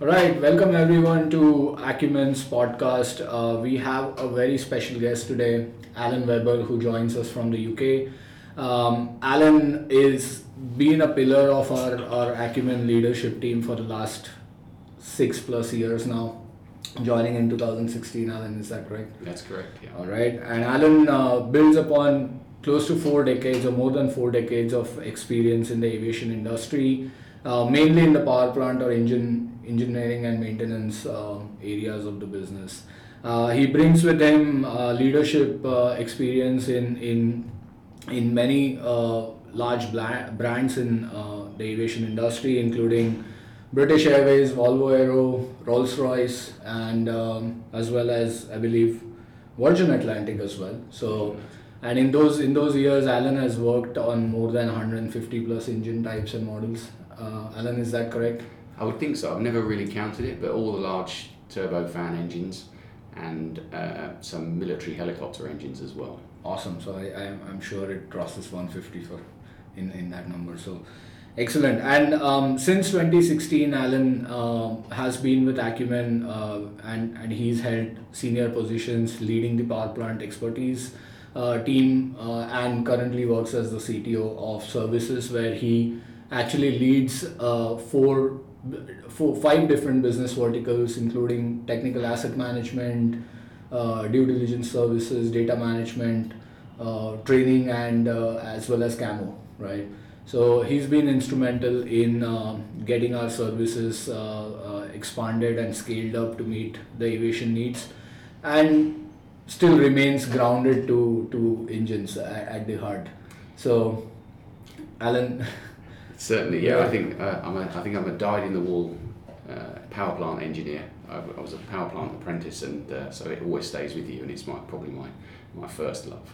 All right, welcome everyone to Acumen's podcast. Uh, we have a very special guest today, Alan Weber, who joins us from the UK. Um, Alan is been a pillar of our, our Acumen leadership team for the last six plus years now. Joining in 2016, Alan, is that correct? That's correct. Yeah. All right, and Alan uh, builds upon close to four decades or more than four decades of experience in the aviation industry, mainly in the power plant or engine engineering and maintenance uh, areas of the business. Uh, he brings with him uh, leadership uh, experience in in in many uh, large bla- brands in uh, the aviation industry, including British Airways, Volvo Aero, Rolls Royce, and um, as well as I believe Virgin Atlantic as well. So, and in those in those years, Alan has worked on more than 150 plus engine types and models. Uh, Alan, is that correct? I would think so. I've never really counted it, but all the large turbofan engines and uh, some military helicopter engines as well. Awesome. So I, I I'm sure it crosses 150 for in, in that number. So excellent. And um, since 2016, Alan um has been with Acumen uh, and and he's held senior positions leading the power plant expertise uh, team uh, and currently works as the CTO of services where he actually leads uh, four four five different business verticals including technical asset management uh, due diligence services, data management, uh, training, and uh, as well as camo, right? So he's been instrumental in getting our services uh, uh, expanded and scaled up to meet the aviation needs, and still remains grounded to to engines at, at the heart. So, Alan, Certainly, yeah. Yeah. I think uh, I'm a, I think I'm a dyed-in-the-wool uh, power plant engineer. I, I was a power plant apprentice, and uh, so it always stays with you, and it's my probably my my first love.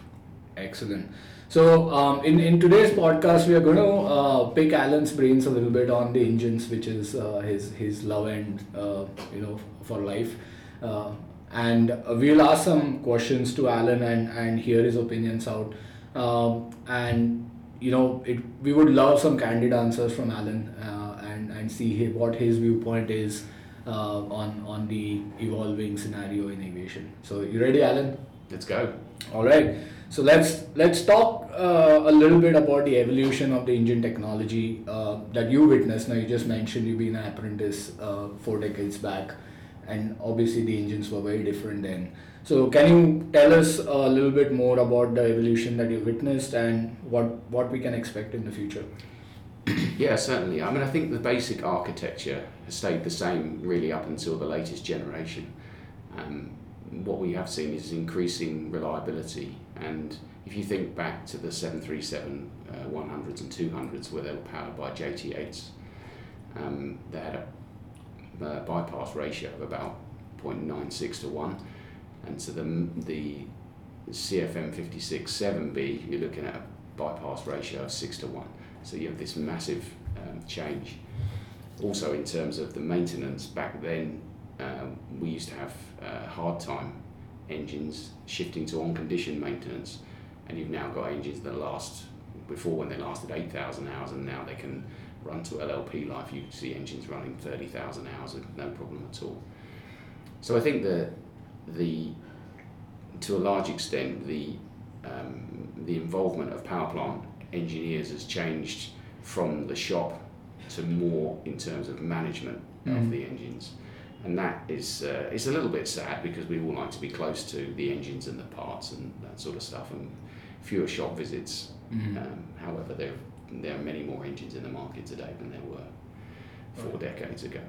Excellent. So, um, in, in today's podcast, we are going to uh, pick Alan's brains a little bit on the engines, which is uh, his his love and uh, you know for life. And we'll ask some questions to Alan and, and hear his opinions out. Um, and you know, it we would love some candid answers from Alan uh, and and see hi- what his viewpoint is uh, on on the evolving scenario in aviation. So, you ready, Alan? Let's go. All right. So let's let's talk uh, a little bit about the evolution of the engine technology uh, that you witnessed. Now you just mentioned you've been an apprentice uh, four decades back, and obviously the engines were very different then. So can you tell us a little bit more about the evolution that you witnessed and what what we can expect in the future? Yeah, certainly. I mean, I think the basic architecture has stayed the same really up until the latest generation. Um, what we have seen is increasing reliability, and if you think back to the 737 uh, 100s and 200s where they were powered by JT8s, um, they had uh, bypass ratio of about 0.96 to 1, and so the, the CFM 56 7B, you're looking at a bypass ratio of 6 to 1. So you have this massive um, change. Also, in terms of the maintenance, back then um, we used to have uh, hard time engines shifting to on condition maintenance, and you've now got engines that last before when they lasted 8,000 hours, and now they can run to LLP life. You can see engines running 30,000 hours with no problem at all. So I think that the to a large extent the um, the involvement of power plant engineers has changed from the shop to more in terms of management Mhm. of the engines. And that is uh, it's a little bit sad because we all like to be close to the engines and the parts and that sort of stuff and fewer shop visits. Mhm. Um, however, there there are many more engines in the market today than there were four decades ago.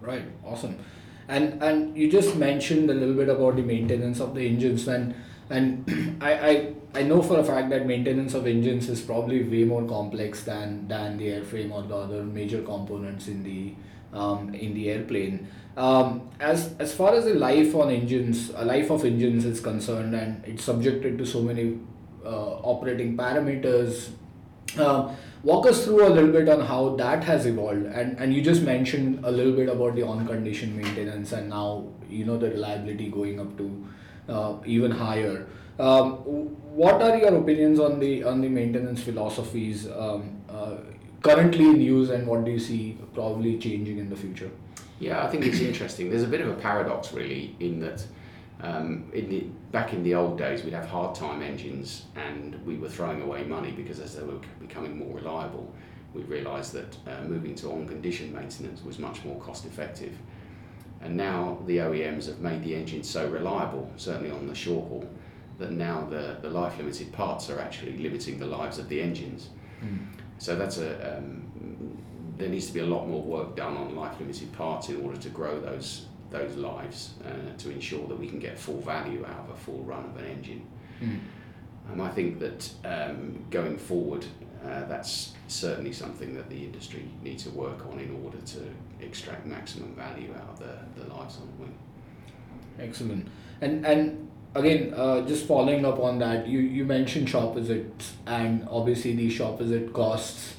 Right. Awesome. And and you just mentioned a little bit about the maintenance of the engines and and I, I I know for a fact that maintenance of engines is probably way more complex than than the airframe or the other major components in the um, in the airplane. Um, as as far as the life on engines, a life of engines is concerned, and it's subjected to so many uh, operating parameters. Um, walk us through a little bit on how that has evolved, and and you just mentioned a little bit about the on condition maintenance, and now you know the reliability going up to uh, even higher. Um, what are your opinions on the on the maintenance philosophies um, uh, currently in use, and what do you see probably changing in the future? Yeah, I think it's interesting. There's a bit of a paradox, really, in that um, in the, back in the old days, we'd have hard time engines and we were throwing away money because as they were becoming more reliable, we realised that uh, moving to on condition maintenance was much more cost effective. And now the OEMs have made the engine so reliable, certainly on the short haul, that now the, the life limited parts are actually limiting the lives of the engines. Mm. So that's a um, there needs to be a lot more work done on life limited parts in order to grow those those lives uh, to ensure that we can get full value out of a full run of an engine. Mm. Um, I think that um, going forward, uh, that's certainly something that the industry needs to work on in order to extract maximum value out of the, the lives on the wing. Excellent. And and again, uh, just following up on that, you, you mentioned shop visits, and obviously the shop visit costs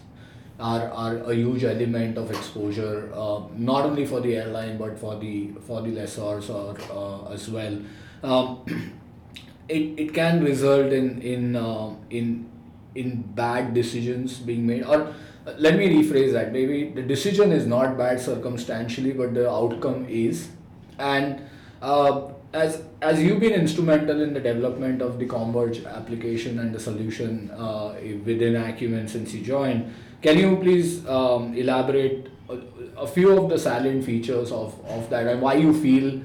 are, are a huge element of exposure, uh, not only for the airline but for the for the lessors or uh, as well. Um, it, it can result in in uh, in in bad decisions being made. Or uh, let me rephrase that. Maybe the decision is not bad circumstantially but the outcome is. And uh, as as you've been instrumental in the development of the Converge application and the solution uh, within Acumen since you joined can you please um, elaborate a, a, few of the salient features of, of that and why you feel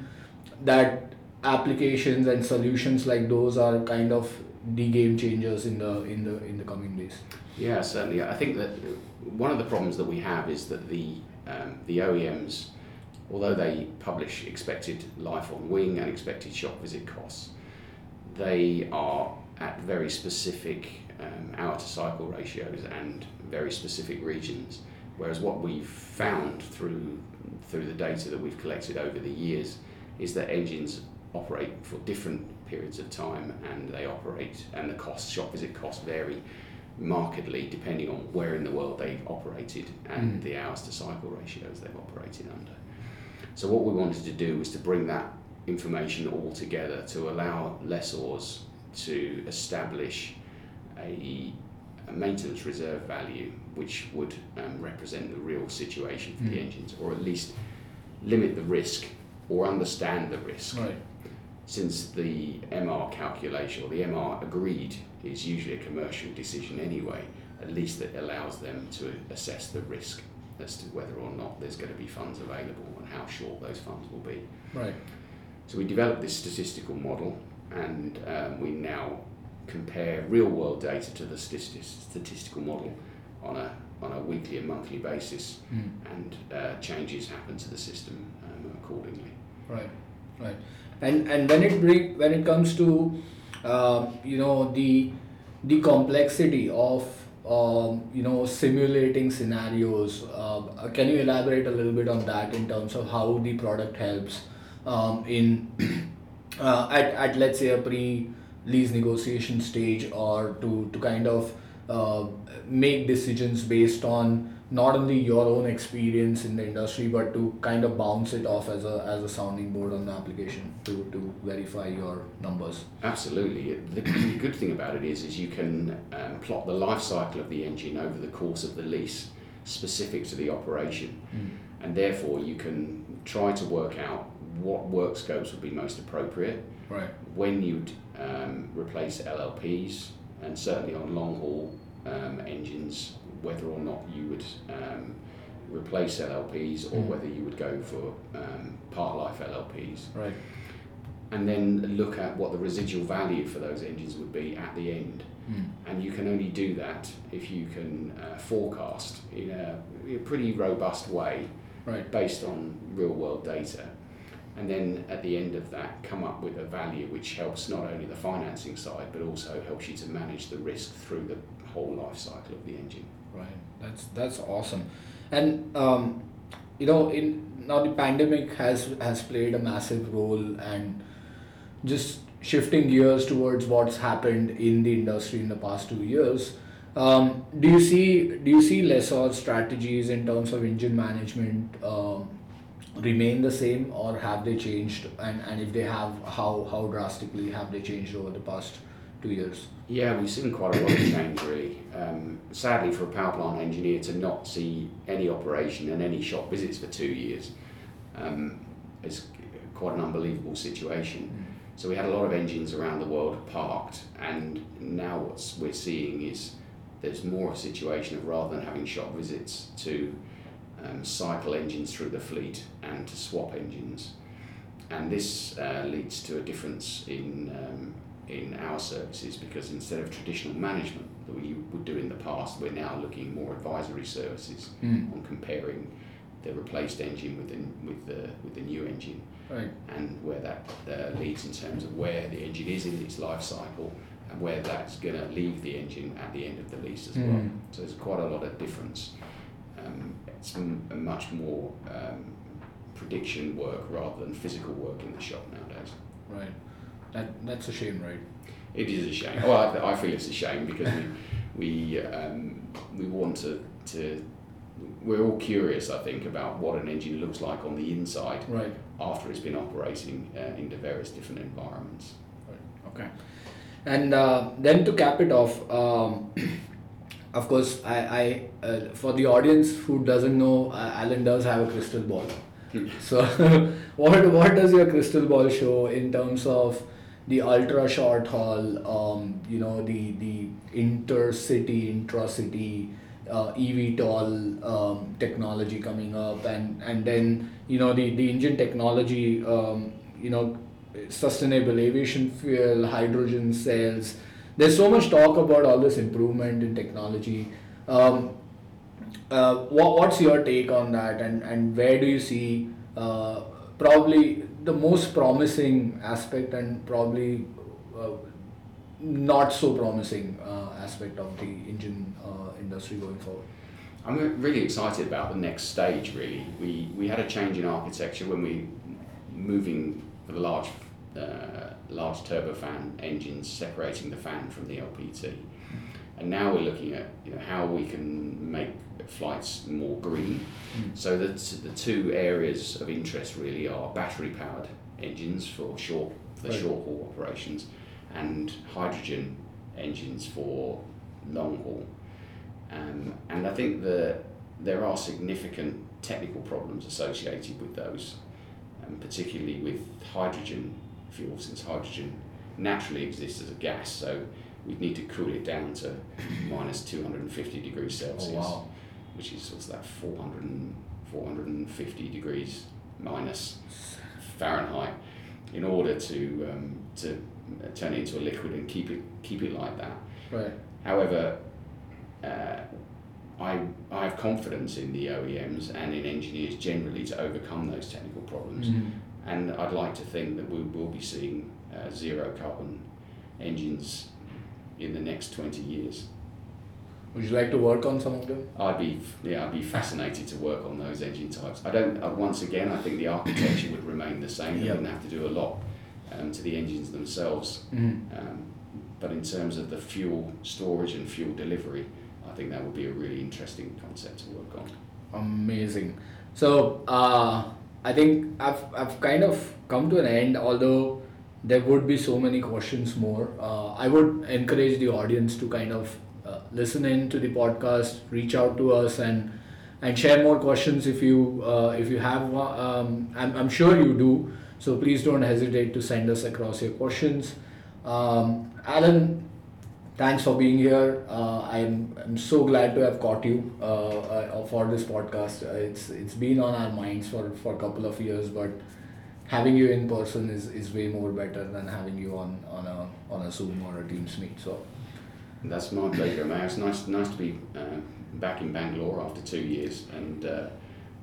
that applications and solutions like those are kind of the game changers in the in the in the coming days? Yeah, certainly. I think that one of the problems that we have is that the um, the OEMs, although they publish expected life on wing and expected shop visit costs, they are at very specific um, hour to cycle ratios and very specific regions. Whereas what we've found through through the data that we've collected over the years is that engines operate for different periods of time and they operate and the cost shop visit costs vary markedly depending on where in the world they've operated and mm. the hours to cycle ratios they've operated under. So what we wanted to do was to bring that information all together to allow lessors to establish a, a maintenance reserve value which would um, represent the real situation for mm. the engines, or at least limit the risk or understand the risk. Right. Since the MR calculation or the MR agreed is usually a commercial decision anyway, at least it allows them to assess the risk as to whether or not there's going to be funds available and how short those funds will be. Right. So we developed this statistical model, and um, we now compare real world data to the statistical model on a, on a weekly and monthly basis, mm. and uh, changes happen to the system um, accordingly. Right, right. And, and when it bring, when it comes to uh, you know the the complexity of um, you know simulating scenarios uh, can you elaborate a little bit on that in terms of how the product helps um, in uh, at, at let's say a pre lease negotiation stage or to, to kind of uh, make decisions based on not only your own experience in the industry but to kind of bounce it off as a as a sounding board on the application to, to verify your numbers. Absolutely. The, the good thing about it is is you can um, plot the life cycle of the engine over the course of the lease specific to the operation. Mm. and therefore you can try to work out what work scopes would be most appropriate right when you'd um, replace LLPs, and certainly on long haul um, engines, whether or not you would um, replace LLPs or mm. whether you would go for um, part life LLPs. Right. And then look at what the residual value for those engines would be at the end. Mm. And you can only do that if you can uh, forecast in a, in a pretty robust way right. based on real world data. And then at the end of that come up with a value which helps not only the financing side but also helps you to manage the risk through the whole life cycle of the engine. Right. That's that's awesome. And um, you know in now the pandemic has has played a massive role and just shifting gears towards what's happened in the industry in the past two years um, do you see do you see lessor strategies in terms of engine management um, remain the same or have they changed? And, and if they have how how drastically have they changed over the past two years? Yeah we've seen quite a lot of change really. Um, sadly for a power plant engineer to not see any operation and any shop visits for two years is quite an unbelievable situation. So we had a lot of engines around the world parked, and now what we're seeing is there's more a situation of rather than having shop visits to um, cycle engines through the fleet and to swap engines, and this uh, leads to a difference in um, in our services because instead of traditional management that we would do in the past, we're now looking more advisory services Mm. on comparing the replaced engine with the, with the, with the new engine Right. and where that uh, leads in terms of where the engine is in its life cycle and where that's going to leave the engine at the end of the lease as well. Mm. So there's quite a lot of difference. Um, it's m- a much more um, prediction work rather than physical work in the shop nowadays. Right. That that's a shame, right? It is a shame. Well, I, I feel it's a shame because we we um, we want to to we're all curious, I think, about what an engine looks like on the inside Right. after it's been operating uh, into various different environments. Right. Okay. And uh, then to cap it off, um, of course, I, I uh, for the audience who doesn't know, uh, Alan does have a crystal ball. So, what what does your crystal ball show in terms of the ultra short haul? Um, you know, the the intercity, intracity, uh, eVTOL um, technology coming up, and and then you know the the engine technology. Um, you know, sustainable aviation fuel, hydrogen cells. There's so much talk about all this improvement in technology. Um, uh, what, what's your take on that, and, and where do you see uh, probably the most promising aspect and probably uh, not so promising uh, aspect of the engine uh, industry going forward? I'm really excited about the next stage. Really, we we had a change in architecture when we moving for the large uh, large turbofan engines, separating the fan from the LPT, and now we're looking at you know how we can make flights more green. So the the two areas of interest really are battery powered engines for short for the Right. short haul operations, and hydrogen engines for long haul. Um, and I think that there are significant technical problems associated with those, um, particularly with hydrogen fuel, since hydrogen naturally exists as a gas. So we'd need to cool it down to minus 250 degrees Celsius, Oh, wow. which is what's that 400 and, 450 degrees minus Fahrenheit, in order to um, to turn it into a liquid and keep it keep it like that. Right. However, uh, I, confidence in the OEMs and in engineers generally to overcome those technical problems. Mhm. And I'd like to think that we will be seeing uh, zero carbon engines in the next 20 years. Would you like to work on some of them? I'd be yeah I'd be fascinated to work on those engine types. I don't uh, once again I think the architecture would remain the same. They Yep. wouldn't have to do a lot um, to the engines themselves. Mhm. Um, but in terms of the fuel storage and fuel delivery, I think that would be a really interesting concept to work on. Amazing. So uh, I think I've I've kind of come to an end. Although there would be so many questions more, uh, I would encourage the audience to kind of uh, listen in to the podcast, reach out to us, and and share more questions if you uh, if you have. Um, I'm I'm sure you do. So please don't hesitate to send us across your questions. Um, Alan, thanks for being here. Uh, I'm I'm so glad to have caught you uh, uh, for this podcast. Uh, it's it's been on our minds for, for a couple of years, but having you in person is, is way more better than having you on, on a on a Zoom or a Teams meet. So That's my pleasure, Mayur. It's nice, nice to be uh, back in Bangalore after two years, and uh,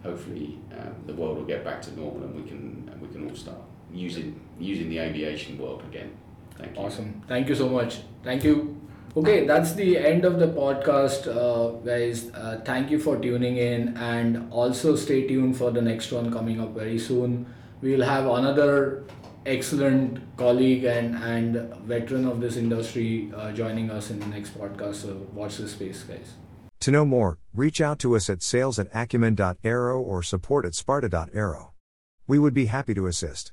hopefully the world will get back to normal, and we can we can all start using using the aviation world again. Thank you. Awesome. Thank you so much. Thank you. Okay, that's the end of the podcast, uh, guys. Uh, thank you for tuning in, and also stay tuned for the next one coming up very soon. We'll have another excellent colleague and, and veteran of this industry uh, joining us in the next podcast. So watch this space, guys. To know more, reach out to us at sales at acumen.aero or support at sparta.aero. We would be happy to assist.